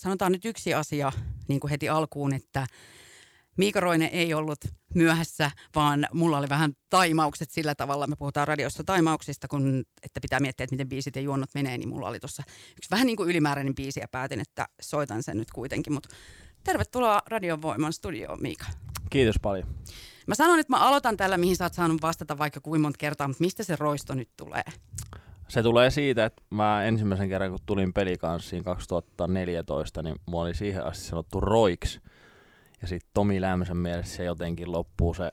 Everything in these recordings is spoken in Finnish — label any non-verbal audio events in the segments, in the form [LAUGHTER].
sanotaan nyt yksi asia niin kuin heti alkuun, että Miika Roine ei ollut myöhässä, vaan mulla oli vähän taimaukset sillä tavalla. Me puhutaan radiossa taimauksista, kun, että pitää miettiä, että miten biisit ja juonnot menee, niin mulla oli tuossa yksi vähän niin kuin ylimääräinen biisi ja päätin, että soitan sen nyt kuitenkin. Mutta tervetuloa Radion Voiman studioon, Miika. Kiitos paljon. Mä sanon, että mä aloitan tällä, mihin sä oot saanut vastata vaikka kuinka monta kertaa, mutta mistä se roisto nyt tulee? Se tulee siitä, että mä ensimmäisen kerran kun tulin pelikanssiin 2014, niin mua oli siihen asti sanottu Roiks. Ja sitten Tomi Lämmösen mielestä se jotenkin loppuu se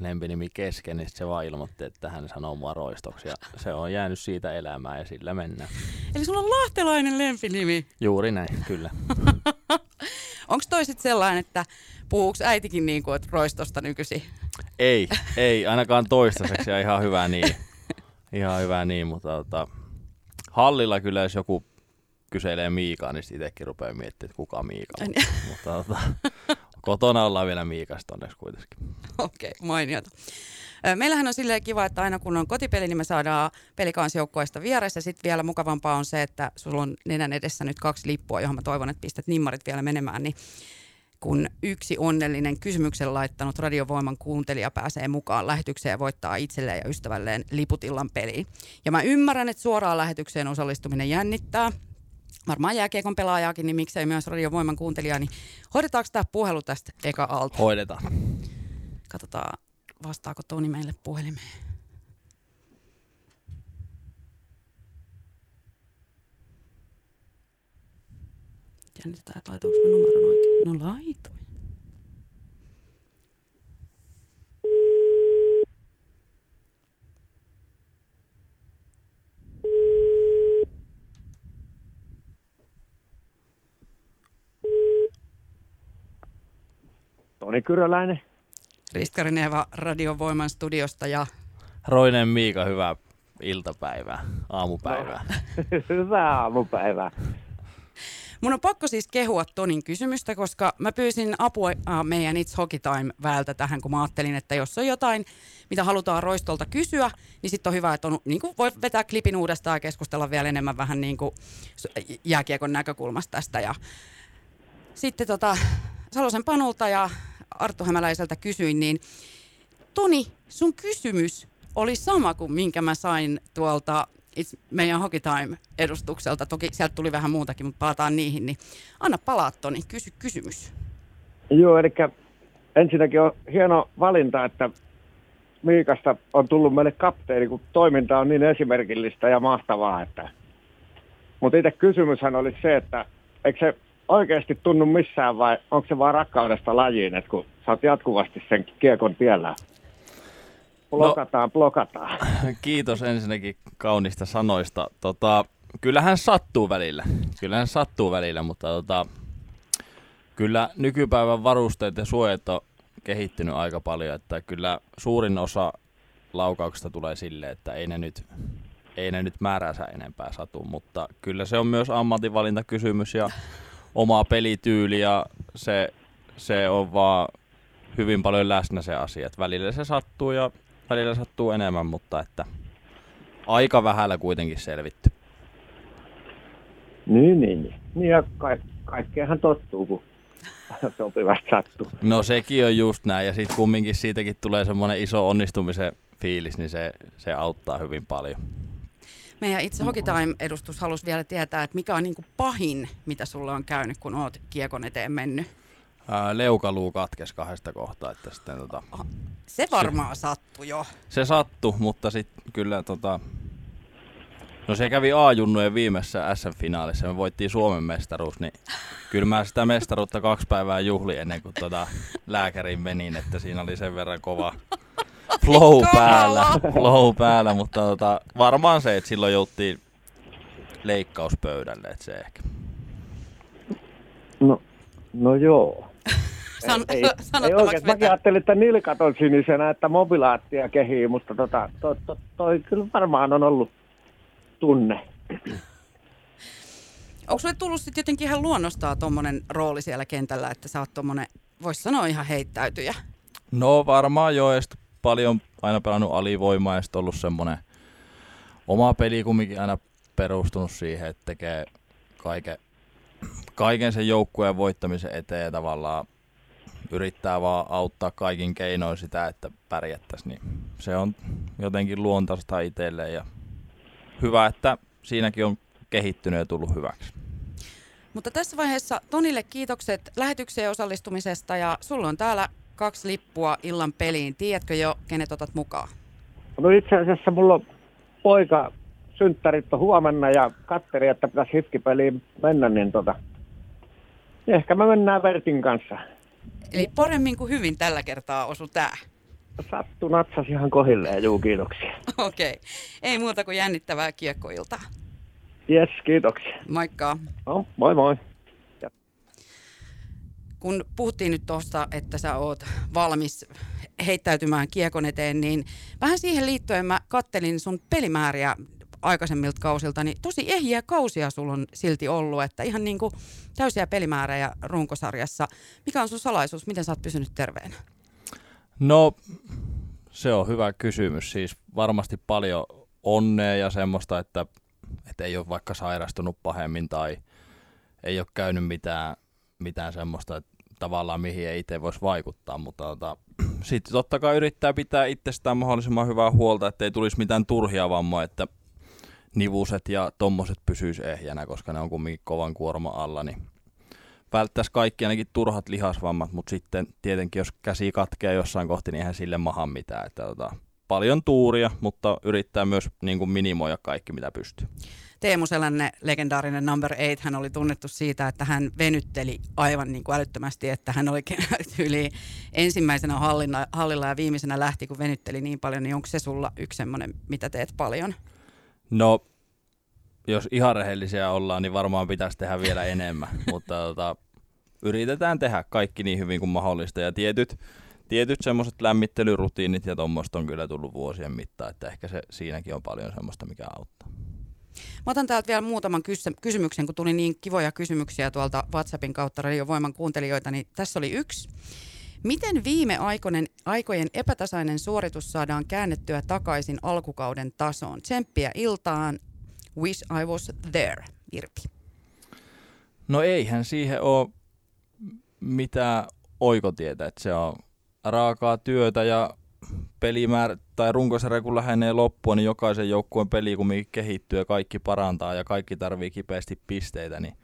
lempinimi kesken, niin se vaan ilmoitti, että hän sanoo mua roistoksi. Ja se on jäänyt siitä elämään ja sillä mennään. Eli sulla on lahtelainen lempinimi. Juuri näin, kyllä. [LAUGHS] Onko toi sitten sellainen, että puhuuko äitikin niin kuin, että roistosta nykyisin? Ei, ei ainakaan toistaiseksi ja ihan hyvä niin. Ihan hyvä niin, mutta tota, hallilla kyllä jos joku kyselee Miikaa, niin itsekin rupeaa miettimään, että kuka Miika on. [LAUGHS] mutta tota, kotona ollaan vielä Miikasta onneksi kuitenkin. Okei, okay, mainiota. Meillähän on silleen kiva, että aina kun on kotipeli, niin me saadaan pelikansjoukkoista vieressä. Sitten vielä mukavampaa on se, että sulla on nenän edessä nyt kaksi lippua, johon mä toivon, että pistät nimmarit vielä menemään. Niin kun yksi onnellinen kysymyksen laittanut radiovoiman kuuntelija pääsee mukaan lähetykseen ja voittaa itselleen ja ystävälleen liputillan peliin. Ja mä ymmärrän, että suoraan lähetykseen osallistuminen jännittää. Varmaan jääkiekon pelaajaakin, niin miksei myös radiovoiman kuuntelijaa, niin hoidetaanko tämä puhelu tästä eka alta? Hoidetaan. Katsotaan, vastaako Toni meille puhelimeen. Jännitetään, että laitoinko mä numeron oikein. No laitoin. Toni Kyröläinen. Ristkari Eeva Radiovoiman studiosta ja Roinen Miika, hyvää iltapäivää, aamupäivää. No, [LAUGHS] hyvää aamupäivää. Mun on pakko siis kehua Tonin kysymystä, koska mä pyysin apua äh, meidän It's Hockey Time väältä tähän, kun mä ajattelin, että jos on jotain, mitä halutaan Roistolta kysyä, niin sitten on hyvä, että on, niin kuin voi vetää klipin uudestaan ja keskustella vielä enemmän vähän niin kuin jääkiekon näkökulmasta tästä. Ja sitten tota, Salosen Panulta ja Arttu Hämäläiseltä kysyin, niin Toni, sun kysymys oli sama kuin minkä mä sain tuolta itse meidän Hockey Time-edustukselta. Toki sieltä tuli vähän muutakin, mutta palataan niihin. Niin anna palaa, Toni, kysy kysymys. Joo, eli ensinnäkin on hieno valinta, että Miikasta on tullut meille kapteeni, kun toiminta on niin esimerkillistä ja mahtavaa. Että... Mutta itse kysymyshän oli se, että eikö se oikeasti tunnu missään vai onko se vaan rakkaudesta lajiin, että kun sä oot jatkuvasti sen kiekon tiellä? Blokataan, no, blokataan. [LAUGHS] Kiitos ensinnäkin kaunista sanoista. Tota, kyllähän sattuu välillä. Kyllähän sattuu välillä, mutta tota, kyllä nykypäivän varusteet ja suojat on kehittynyt aika paljon, että kyllä suurin osa laukauksista tulee sille, että ei ne nyt, ei ne nyt määränsä enempää satu, mutta kyllä se on myös ammatinvalintakysymys ja [LAUGHS] oma pelityyli ja se, se on vaan hyvin paljon läsnä se asia. Että välillä se sattuu ja välillä sattuu enemmän, mutta että aika vähällä kuitenkin selvitty. Niin, niin, niin. niin ja ka- kaikkeahan tottuu, kun [LAUGHS] sopivasti sattuu. No sekin on just näin, ja sitten kumminkin siitäkin tulee semmoinen iso onnistumisen fiilis, niin se, se auttaa hyvin paljon. Meidän itse Hockey Time-edustus halusi vielä tietää, että mikä on niin kuin pahin, mitä sulle on käynyt, kun oot kiekon eteen mennyt? Ää, leukaluu katkes kahdesta kohtaa. Että sitten, tota, se varmaan se, sattui jo. Se sattui, mutta sitten kyllä tota, No se kävi A-junnujen viimeisessä SM-finaalissa, me voittiin Suomen mestaruus, niin kyllä mä sitä mestaruutta kaksi päivää juhli ennen kuin tota lääkärin menin, että siinä oli sen verran kova flow päällä, flow päällä, mutta tota, varmaan se, että silloin jouttiin leikkauspöydälle, että se ehkä. No, no joo. [LAUGHS] San, ei, ei oikein. Mäkin ajattelin, että nilkat on sinisenä, että mobilaattia kehii, mutta tota, to, to, toi kyllä varmaan on ollut tunne. [CLEARS THROAT] Onko sulle tullut sitten jotenkin ihan luonnostaan tuommoinen rooli siellä kentällä, että sä oot tuommoinen, voisi sanoa ihan heittäytyjä? No varmaan joo, ja paljon aina pelannut alivoimaa ja sitten ollut semmoinen oma peli kumminkin aina perustunut siihen, että tekee kaiken, kaiken sen joukkueen voittamisen eteen tavallaan yrittää vaan auttaa kaikin keinoin sitä, että pärjättäisiin, niin se on jotenkin luontaista itselleen ja hyvä, että siinäkin on kehittynyt ja tullut hyväksi. Mutta tässä vaiheessa Tonille kiitokset lähetykseen osallistumisesta ja sulla on täällä kaksi lippua illan peliin. Tiedätkö jo, kenet otat mukaan? No itse asiassa mulla on poika synttärit on huomenna ja katteri, että pitäisi hitkipeliin mennä, niin tota, ehkä me mennään Vertin kanssa. Eli paremmin kuin hyvin tällä kertaa osu tää. Sattu natsasi ihan kohilleen, juu kiitoksia. [LAUGHS] Okei, okay. ei muuta kuin jännittävää kiekkoiltaa. Jes, kiitoksia. Moikka. No, moi moi. Ja. Kun puhuttiin nyt tuosta, että sä oot valmis heittäytymään kiekon eteen, niin vähän siihen liittyen mä kattelin sun pelimääriä aikaisemmilta kausilta, niin tosi ehjiä kausia sulla on silti ollut, että ihan niin kuin täysiä pelimäärejä runkosarjassa. Mikä on sun salaisuus? Miten sä oot pysynyt terveenä? No, se on hyvä kysymys. Siis varmasti paljon onnea ja semmoista, että, että ei ole vaikka sairastunut pahemmin tai ei ole käynyt mitään, mitään semmoista, että tavallaan mihin ei itse voisi vaikuttaa, mutta tota, [CLEARS THROAT] sitten totta kai yrittää pitää itsestään mahdollisimman hyvää huolta, että ei tulisi mitään turhia vammoja, että nivuset ja tommoset pysyis ehjänä, koska ne on kumminkin kovan kuorma alla, niin välttäisi kaikki ainakin turhat lihasvammat, mutta sitten tietenkin jos käsi katkee jossain kohti, niin eihän sille maha mitään. Että, tota, paljon tuuria, mutta yrittää myös niin kuin minimoida kaikki, mitä pystyy. Teemu Selänne, legendaarinen number 8, hän oli tunnettu siitä, että hän venytteli aivan niin kuin älyttömästi, että hän oli [LAUGHS] yli ensimmäisenä hallilla, hallilla ja viimeisenä lähti, kun venytteli niin paljon, niin onko se sulla yksi semmoinen, mitä teet paljon? No, jos ihan rehellisiä ollaan, niin varmaan pitäisi tehdä vielä enemmän, [LAUGHS] mutta tota, yritetään tehdä kaikki niin hyvin kuin mahdollista ja tietyt, tietyt semmoiset lämmittelyrutiinit ja tuommoista on kyllä tullut vuosien mittaan, että ehkä se siinäkin on paljon semmoista, mikä auttaa. Mä otan täältä vielä muutaman kysymyksen, kun tuli niin kivoja kysymyksiä tuolta WhatsAppin kautta radiovoiman kuuntelijoita, niin tässä oli yksi. Miten viime aikoinen, aikojen epätasainen suoritus saadaan käännettyä takaisin alkukauden tasoon? Tsemppiä iltaan. Wish I was there, Virpi. No eihän siihen ole mitään oikotietä, että se on raakaa työtä ja pelimäärä tai runkosarja kun lähenee loppua, niin jokaisen joukkueen peli kun kehittyy ja kaikki parantaa ja kaikki tarvii kipeästi pisteitä, niin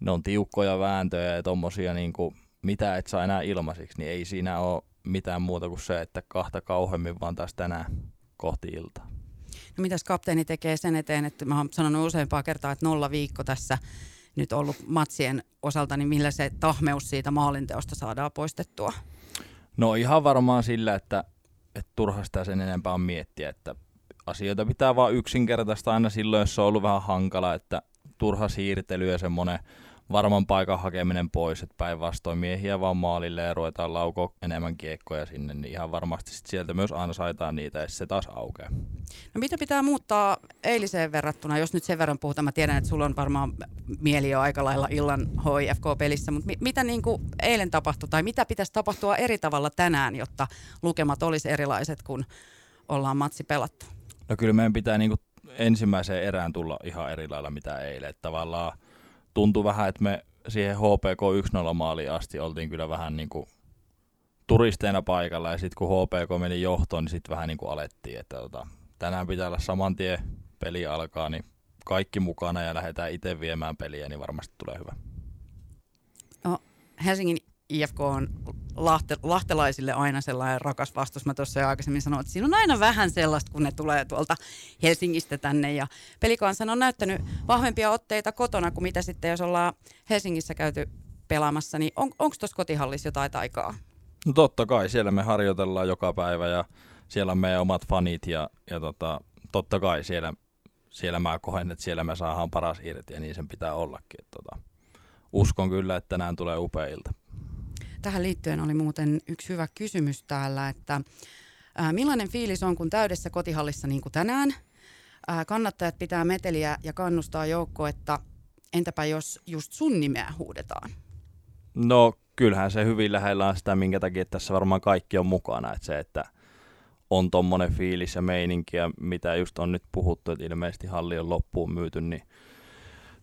ne on tiukkoja vääntöjä ja tommosia niin kuin mitä et saa enää ilmaisiksi, niin ei siinä ole mitään muuta kuin se, että kahta kauhemmin vaan taas tänään kohti iltaa. No mitäs kapteeni tekee sen eteen, että mä oon sanonut useampaa kertaa, että nolla viikko tässä nyt ollut matsien osalta, niin millä se tahmeus siitä maalinteosta saadaan poistettua? No ihan varmaan sillä, että, että turha sitä sen enempää on miettiä, että asioita pitää vaan yksinkertaista aina silloin, jos se on ollut vähän hankala, että turha siirtely ja semmoinen varman paikan hakeminen pois, että päinvastoin miehiä vaan maalille ja ruvetaan laukoa enemmän kiekkoja sinne, niin ihan varmasti sit sieltä myös ansaitaan niitä ja se taas aukeaa. No mitä pitää muuttaa eiliseen verrattuna, jos nyt sen verran puhutaan, mä tiedän, että sulla on varmaan mieli jo aika lailla illan HIFK-pelissä, mutta mi- mitä niin kuin eilen tapahtui tai mitä pitäisi tapahtua eri tavalla tänään, jotta lukemat olisi erilaiset, kun ollaan matsi pelattu? No kyllä meidän pitää niin kuin ensimmäiseen erään tulla ihan eri lailla mitä eilen, että tavallaan – tuntui vähän, että me siihen HPK 1-0 maaliin asti oltiin kyllä vähän niin kuin turisteina paikalla ja sitten kun HPK meni johtoon, niin sitten vähän niin kuin alettiin, että tota, tänään pitää olla saman tien peli alkaa, niin kaikki mukana ja lähdetään itse viemään peliä, niin varmasti tulee hyvä. No, Helsingin IFK on lahte, lahtelaisille aina sellainen rakas vastus. Mä tuossa jo aikaisemmin sanoin, että siinä on aina vähän sellaista, kun ne tulee tuolta Helsingistä tänne. Ja pelikansan on näyttänyt vahvempia otteita kotona kuin mitä sitten, jos ollaan Helsingissä käyty pelaamassa. Niin on, onko tuossa kotihallissa jotain taikaa? No totta kai, siellä me harjoitellaan joka päivä ja siellä on meidän omat fanit ja, ja tota, totta kai siellä, siellä mä koen, että siellä me saadaan paras irti ja niin sen pitää ollakin. Tota, uskon kyllä, että tänään tulee upeilta. Tähän liittyen oli muuten yksi hyvä kysymys täällä, että ää, millainen fiilis on, kun täydessä kotihallissa niin kuin tänään ää, kannattajat pitää meteliä ja kannustaa että entäpä jos just sun nimeä huudetaan? No kyllähän se hyvin lähellä on sitä, minkä takia tässä varmaan kaikki on mukana, että se, että on tommonen fiilis ja meininki ja mitä just on nyt puhuttu, että ilmeisesti halli on loppuun myyty, niin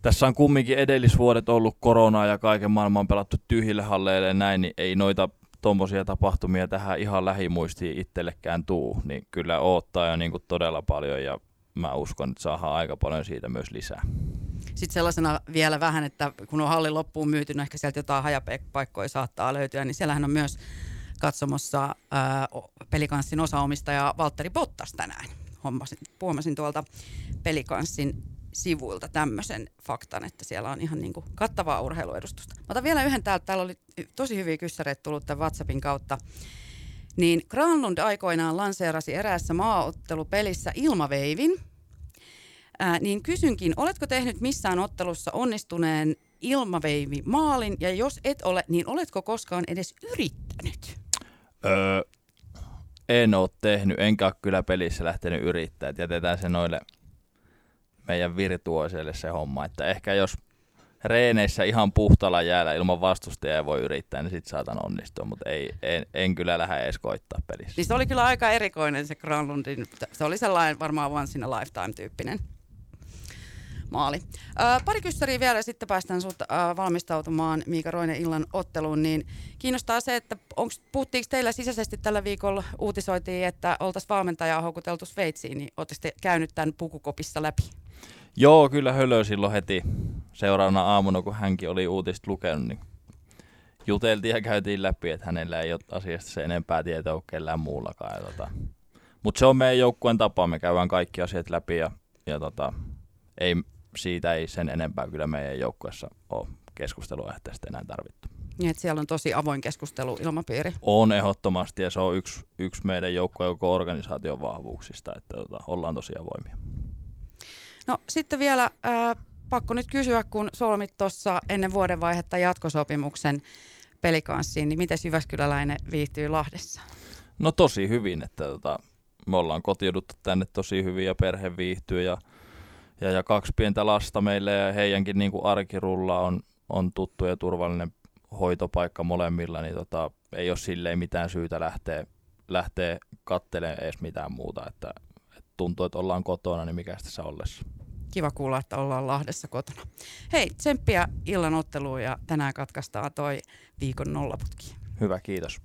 tässä on kumminkin edellisvuodet ollut koronaa ja kaiken maailman pelattu tyhjille halleille ja näin, niin ei noita tuommoisia tapahtumia tähän ihan lähimuistiin itsellekään tuu, niin kyllä odottaa jo niin kuin todella paljon ja mä uskon, että saadaan aika paljon siitä myös lisää. Sitten sellaisena vielä vähän, että kun on halli loppuun myyty, no ehkä sieltä jotain hajapaikkoja saattaa löytyä, niin siellähän on myös katsomossa ää, pelikanssin osaomistaja Valtteri Bottas tänään. Hommasin, puhumasin tuolta pelikanssin sivuilta tämmöisen faktan, että siellä on ihan niin kuin kattavaa urheiluedustusta. Mä otan vielä yhden täältä. Täällä oli tosi hyviä kyssäreitä tullut tämän WhatsAppin kautta. Niin Granlund aikoinaan lanseerasi eräässä maaottelupelissä ilmaveivin. Ää, niin kysynkin, oletko tehnyt missään ottelussa onnistuneen ilmaveivi maalin, ja jos et ole, niin oletko koskaan edes yrittänyt? Öö, en ole tehnyt, enkä ole kyllä pelissä lähtenyt yrittämään. Jätetään se noille meidän virtuoiselle se homma, että ehkä jos reeneissä ihan puhtalla jäällä ilman vastustajaa voi yrittää, niin sit saatan onnistua, mutta ei, en, en kyllä lähde edes koittaa pelissä. Niin se oli kyllä aika erikoinen se Granlundin, se oli sellainen varmaan once in a lifetime tyyppinen maali. Ö, pari kyssäriä vielä, sitten päästään sut ö, valmistautumaan Miika Roinen illan otteluun, niin kiinnostaa se, että onks, puhuttiinko teillä sisäisesti tällä viikolla, uutisoitiin, että oltaisiin valmentajaa houkuteltu Sveitsiin, niin oletteko käynyt tämän pukukopissa läpi? Joo, kyllä hölö silloin heti seuraavana aamuna, kun hänkin oli uutista lukenut, niin juteltiin ja käytiin läpi, että hänellä ei ole asiasta se enempää tietoa kuin kellään muullakaan. Tota. Mutta se on meidän joukkueen tapa, me käydään kaikki asiat läpi ja, ja tota, ei, siitä ei sen enempää kyllä meidän joukkueessa ole keskustelua enää tarvittu. Niin, että siellä on tosi avoin keskustelu ilmapiiri. On ehdottomasti ja se on yksi, yksi meidän joukkueen joko organisaation vahvuuksista, että tota, ollaan tosi avoimia. No sitten vielä äh, pakko nyt kysyä, kun solmit tuossa ennen vuodenvaihetta jatkosopimuksen pelikanssiin, niin miten Jyväskyläläinen viihtyy Lahdessa? No tosi hyvin, että tota, me ollaan kotiuduttu tänne tosi hyvin ja perhe viihtyy ja, ja, ja kaksi pientä lasta meille ja heidänkin niin kuin arkirulla on, on tuttu ja turvallinen hoitopaikka molemmilla, niin tota, ei ole silleen mitään syytä lähteä, lähteä kattelemaan edes mitään muuta, että, että tuntuu, että ollaan kotona, niin mikä tässä ollessa. Kiva kuulla, että ollaan Lahdessa kotona. Hei, tsemppiä illan otteluun ja tänään katkaistaan toi viikon nollaputki. Hyvä, kiitos.